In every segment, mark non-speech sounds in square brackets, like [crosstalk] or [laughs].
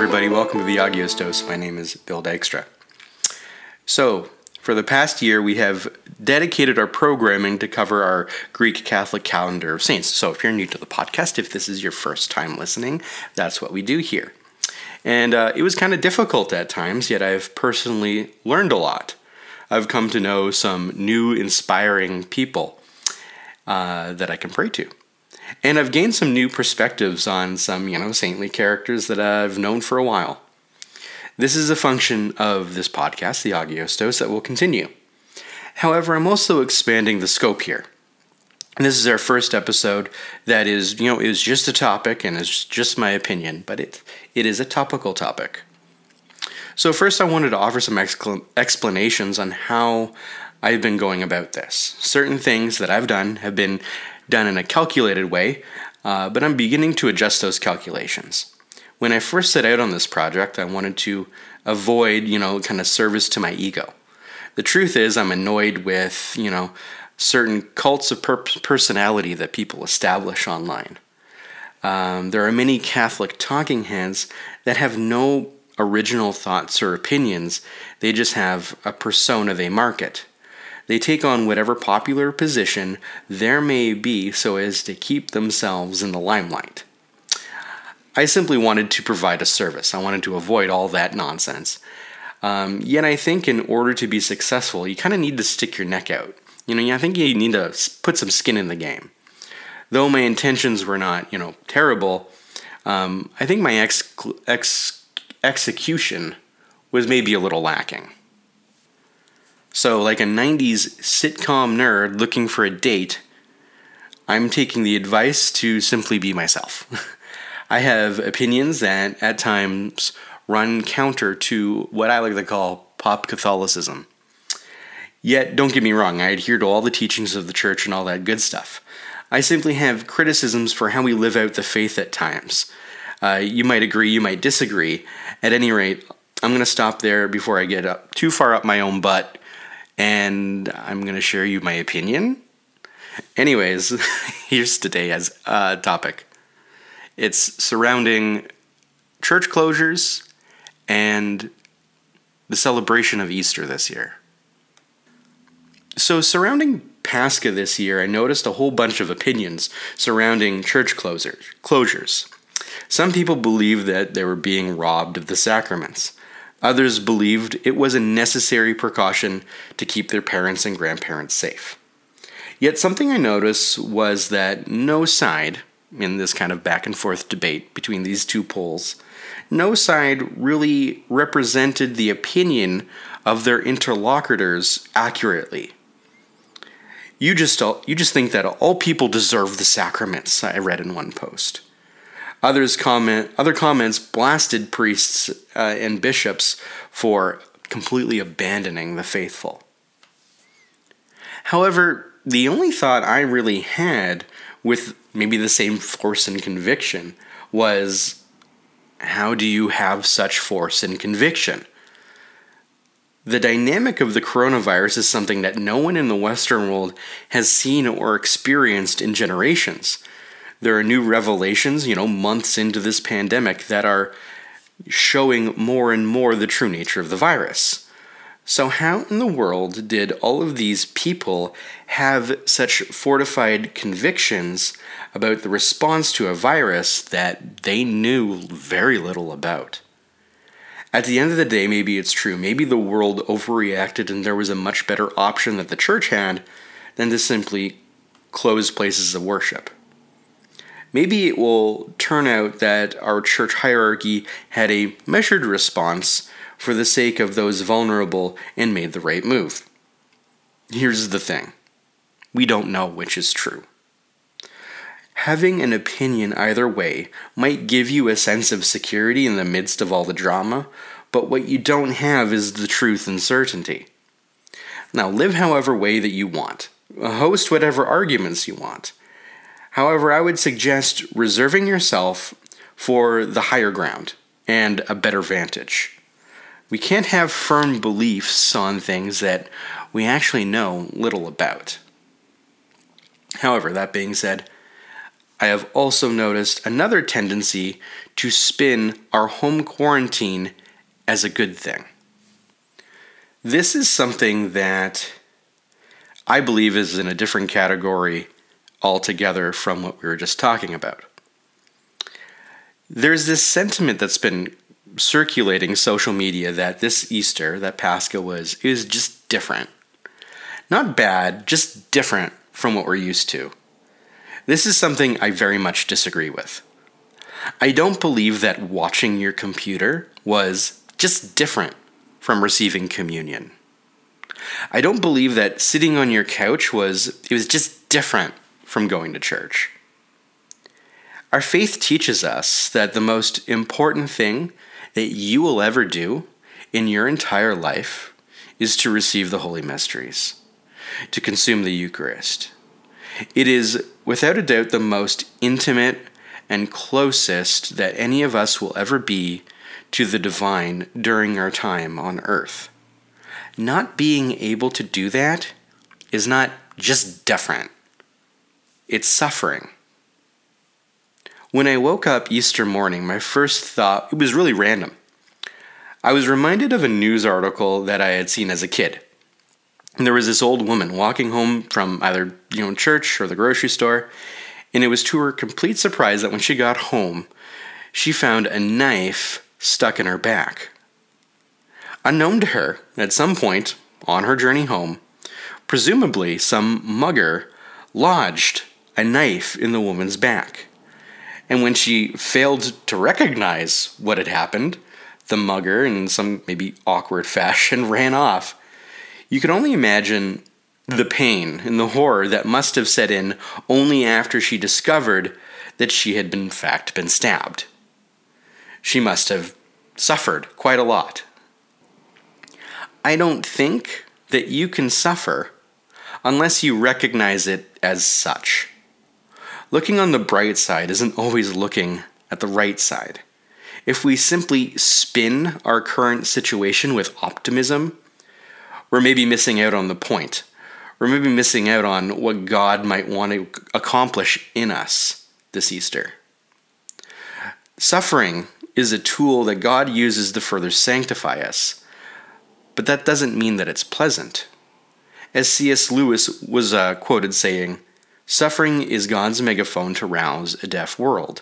everybody. Welcome to the Agios Dose. My name is Bill Dykstra. So, for the past year, we have dedicated our programming to cover our Greek Catholic calendar of saints. So, if you're new to the podcast, if this is your first time listening, that's what we do here. And uh, it was kind of difficult at times, yet I've personally learned a lot. I've come to know some new, inspiring people uh, that I can pray to. And I've gained some new perspectives on some, you know, saintly characters that I've known for a while. This is a function of this podcast, the Agios Dose, that will continue. However, I'm also expanding the scope here. And this is our first episode that is, you know, is just a topic and is just my opinion, but it it is a topical topic. So first I wanted to offer some excla- explanations on how I've been going about this. Certain things that I've done have been done in a calculated way, uh, but I'm beginning to adjust those calculations. When I first set out on this project, I wanted to avoid, you know, kind of service to my ego. The truth is, I'm annoyed with, you know, certain cults of per- personality that people establish online. Um, there are many Catholic talking heads that have no original thoughts or opinions, they just have a persona they market. They take on whatever popular position there may be so as to keep themselves in the limelight. I simply wanted to provide a service. I wanted to avoid all that nonsense. Um, yet I think in order to be successful, you kind of need to stick your neck out. You know, I think you need to put some skin in the game. Though my intentions were not, you know, terrible, um, I think my ex- ex- execution was maybe a little lacking. So, like a 90s sitcom nerd looking for a date, I'm taking the advice to simply be myself. [laughs] I have opinions that at times run counter to what I like to call pop Catholicism. Yet, don't get me wrong, I adhere to all the teachings of the church and all that good stuff. I simply have criticisms for how we live out the faith at times. Uh, you might agree, you might disagree. At any rate, I'm going to stop there before I get up too far up my own butt and I'm going to share you my opinion. Anyways, [laughs] here's today's uh, topic. It's surrounding church closures and the celebration of Easter this year. So, surrounding Pascha this year, I noticed a whole bunch of opinions surrounding church closures. Some people believe that they were being robbed of the sacraments. Others believed it was a necessary precaution to keep their parents and grandparents safe. Yet something I noticed was that no side, in this kind of back and forth debate between these two poles, no side really represented the opinion of their interlocutors accurately. You just you just think that all people deserve the sacraments, I read in one post. Others comment, other comments blasted priests uh, and bishops for completely abandoning the faithful. However, the only thought I really had with maybe the same force and conviction was how do you have such force and conviction? The dynamic of the coronavirus is something that no one in the Western world has seen or experienced in generations there are new revelations, you know, months into this pandemic that are showing more and more the true nature of the virus. So, how in the world did all of these people have such fortified convictions about the response to a virus that they knew very little about? At the end of the day, maybe it's true. Maybe the world overreacted and there was a much better option that the church had than to simply close places of worship maybe it will turn out that our church hierarchy had a measured response for the sake of those vulnerable and made the right move. Here's the thing we don't know which is true. Having an opinion either way might give you a sense of security in the midst of all the drama, but what you don't have is the truth and certainty. Now, live however way that you want, host whatever arguments you want. However, I would suggest reserving yourself for the higher ground and a better vantage. We can't have firm beliefs on things that we actually know little about. However, that being said, I have also noticed another tendency to spin our home quarantine as a good thing. This is something that I believe is in a different category altogether from what we were just talking about. There's this sentiment that's been circulating social media that this Easter, that Pascha was, is just different. Not bad, just different from what we're used to. This is something I very much disagree with. I don't believe that watching your computer was just different from receiving communion. I don't believe that sitting on your couch was it was just different from going to church. Our faith teaches us that the most important thing that you will ever do in your entire life is to receive the holy mysteries, to consume the Eucharist. It is without a doubt the most intimate and closest that any of us will ever be to the divine during our time on earth. Not being able to do that is not just different, it's suffering. When I woke up Easter morning, my first thought, it was really random. I was reminded of a news article that I had seen as a kid. And there was this old woman walking home from either, you know, church or the grocery store, and it was to her complete surprise that when she got home, she found a knife stuck in her back. Unknown to her, at some point on her journey home, presumably some mugger lodged a knife in the woman's back. And when she failed to recognize what had happened, the mugger, in some maybe awkward [laughs] fashion, ran off. You can only imagine the pain and the horror that must have set in only after she discovered that she had in fact been stabbed. She must have suffered quite a lot. I don't think that you can suffer unless you recognize it as such. Looking on the bright side isn't always looking at the right side. If we simply spin our current situation with optimism, we're maybe missing out on the point. We're maybe missing out on what God might want to accomplish in us this Easter. Suffering is a tool that God uses to further sanctify us, but that doesn't mean that it's pleasant. As C.S. Lewis was uh, quoted saying, Suffering is God's megaphone to rouse a deaf world.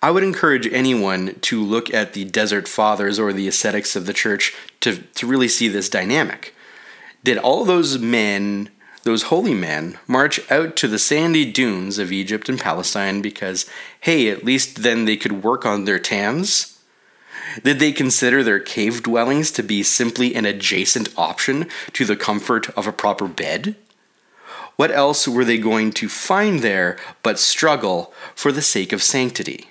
I would encourage anyone to look at the Desert Fathers or the ascetics of the church to, to really see this dynamic. Did all those men, those holy men, march out to the sandy dunes of Egypt and Palestine because, hey, at least then they could work on their tans? Did they consider their cave dwellings to be simply an adjacent option to the comfort of a proper bed? What else were they going to find there but struggle for the sake of sanctity?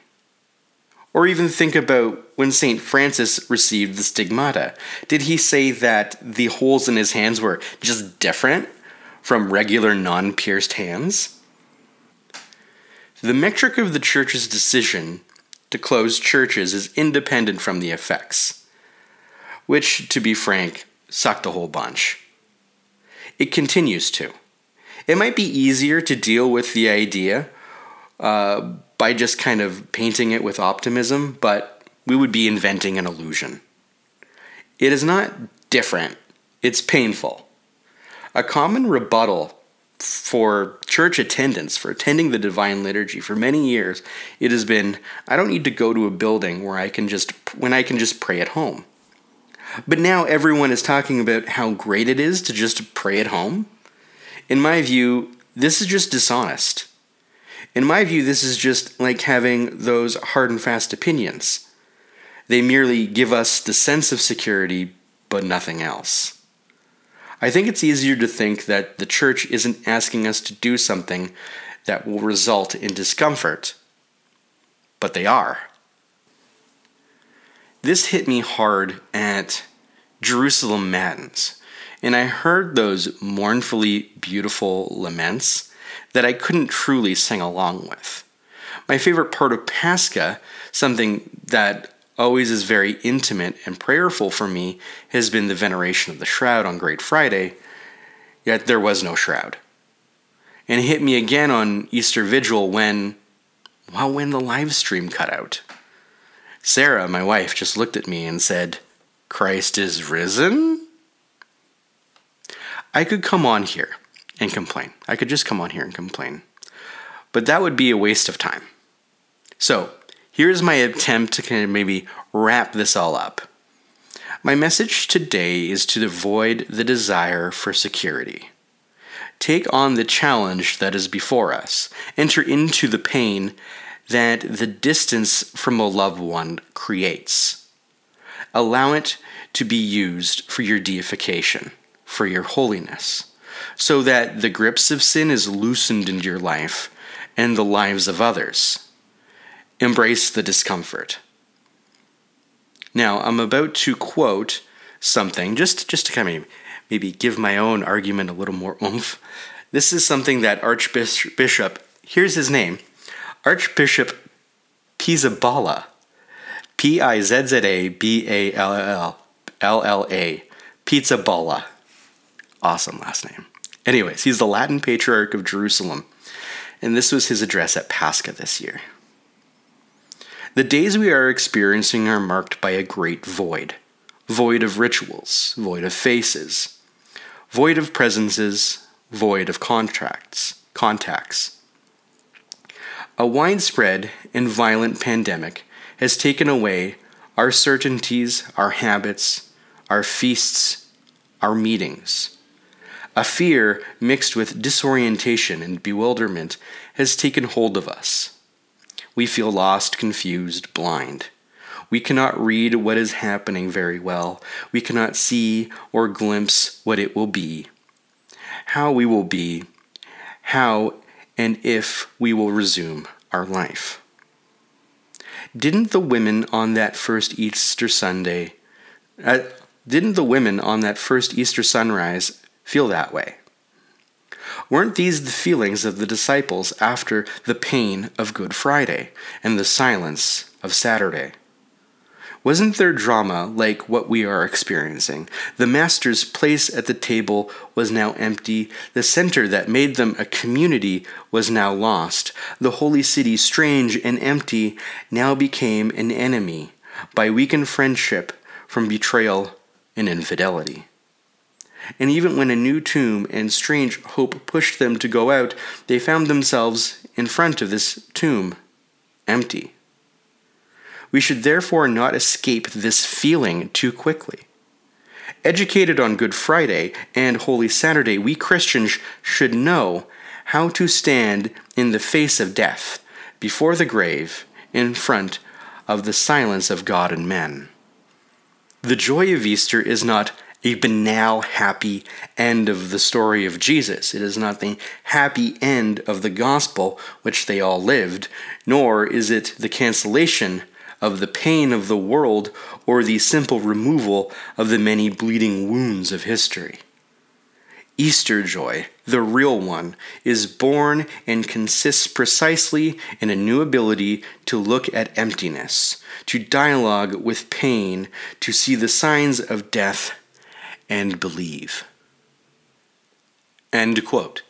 Or even think about when St. Francis received the stigmata. Did he say that the holes in his hands were just different from regular non pierced hands? The metric of the Church's decision to close churches is independent from the effects, which, to be frank, sucked a whole bunch. It continues to. It might be easier to deal with the idea uh, by just kind of painting it with optimism, but we would be inventing an illusion. It is not different, it's painful. A common rebuttal for church attendance, for attending the divine liturgy for many years, it has been I don't need to go to a building where I can just when I can just pray at home. But now everyone is talking about how great it is to just pray at home. In my view, this is just dishonest. In my view, this is just like having those hard and fast opinions. They merely give us the sense of security, but nothing else. I think it's easier to think that the church isn't asking us to do something that will result in discomfort, but they are. This hit me hard at Jerusalem Matins and I heard those mournfully beautiful laments that I couldn't truly sing along with. My favorite part of Pascha, something that always is very intimate and prayerful for me, has been the veneration of the shroud on Great Friday, yet there was no shroud. and it hit me again on Easter Vigil when, well, when the live stream cut out. Sarah, my wife, just looked at me and said, Christ is risen? I could come on here and complain. I could just come on here and complain. But that would be a waste of time. So, here's my attempt to kind of maybe wrap this all up. My message today is to avoid the desire for security. Take on the challenge that is before us. Enter into the pain that the distance from a loved one creates. Allow it to be used for your deification, for your holiness, so that the grips of sin is loosened in your life and the lives of others. Embrace the discomfort. Now, I'm about to quote something, just, just to kind of maybe give my own argument a little more oomph. This is something that Archbishop, here's his name, Archbishop Pizzaballa, P I Z Z A B A L L L L A, Pizzaballa. Awesome last name. Anyways, he's the Latin Patriarch of Jerusalem, and this was his address at Pascha this year. The days we are experiencing are marked by a great void void of rituals, void of faces, void of presences, void of contracts, contacts. A widespread and violent pandemic has taken away our certainties, our habits, our feasts, our meetings. A fear mixed with disorientation and bewilderment has taken hold of us. We feel lost, confused, blind. We cannot read what is happening very well. We cannot see or glimpse what it will be, how we will be, how and if we will resume our life. Didn't the women on that first Easter Sunday, uh, didn't the women on that first Easter sunrise feel that way? Weren't these the feelings of the disciples after the pain of Good Friday and the silence of Saturday? Wasn't their drama like what we are experiencing? The Master's place at the table was now empty. The center that made them a community was now lost. The holy city, strange and empty, now became an enemy by weakened friendship from betrayal and infidelity. And even when a new tomb and strange hope pushed them to go out, they found themselves in front of this tomb, empty. We should therefore not escape this feeling too quickly. Educated on Good Friday and Holy Saturday, we Christians should know how to stand in the face of death, before the grave, in front of the silence of God and men. The joy of Easter is not a banal, happy end of the story of Jesus. It is not the happy end of the gospel which they all lived, nor is it the cancellation of the pain of the world or the simple removal of the many bleeding wounds of history. Easter joy, the real one, is born and consists precisely in a new ability to look at emptiness, to dialogue with pain, to see the signs of death, and believe. End quote.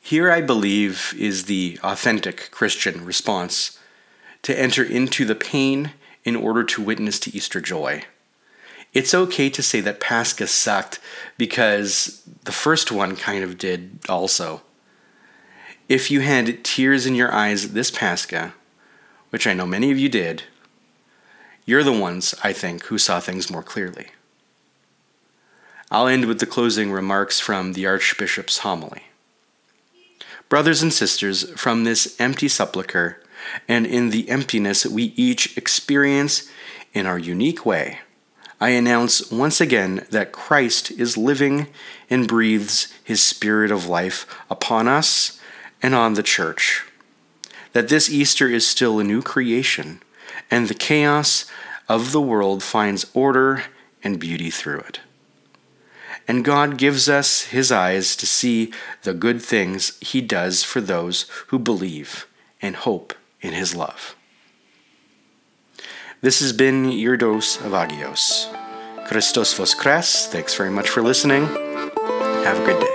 Here, I believe, is the authentic Christian response to enter into the pain in order to witness to Easter joy. It's okay to say that Pascha sucked because the first one kind of did also. If you had tears in your eyes this Pascha, which I know many of you did, you're the ones, I think, who saw things more clearly. I'll end with the closing remarks from the Archbishop's homily. Brothers and sisters, from this empty sepulchre, and in the emptiness we each experience in our unique way, I announce once again that Christ is living and breathes his spirit of life upon us and on the church. That this Easter is still a new creation, and the chaos of the world finds order and beauty through it. And God gives us his eyes to see the good things he does for those who believe and hope in his love. This has been your dose of Agios. Christos Voskres, thanks very much for listening. Have a good day.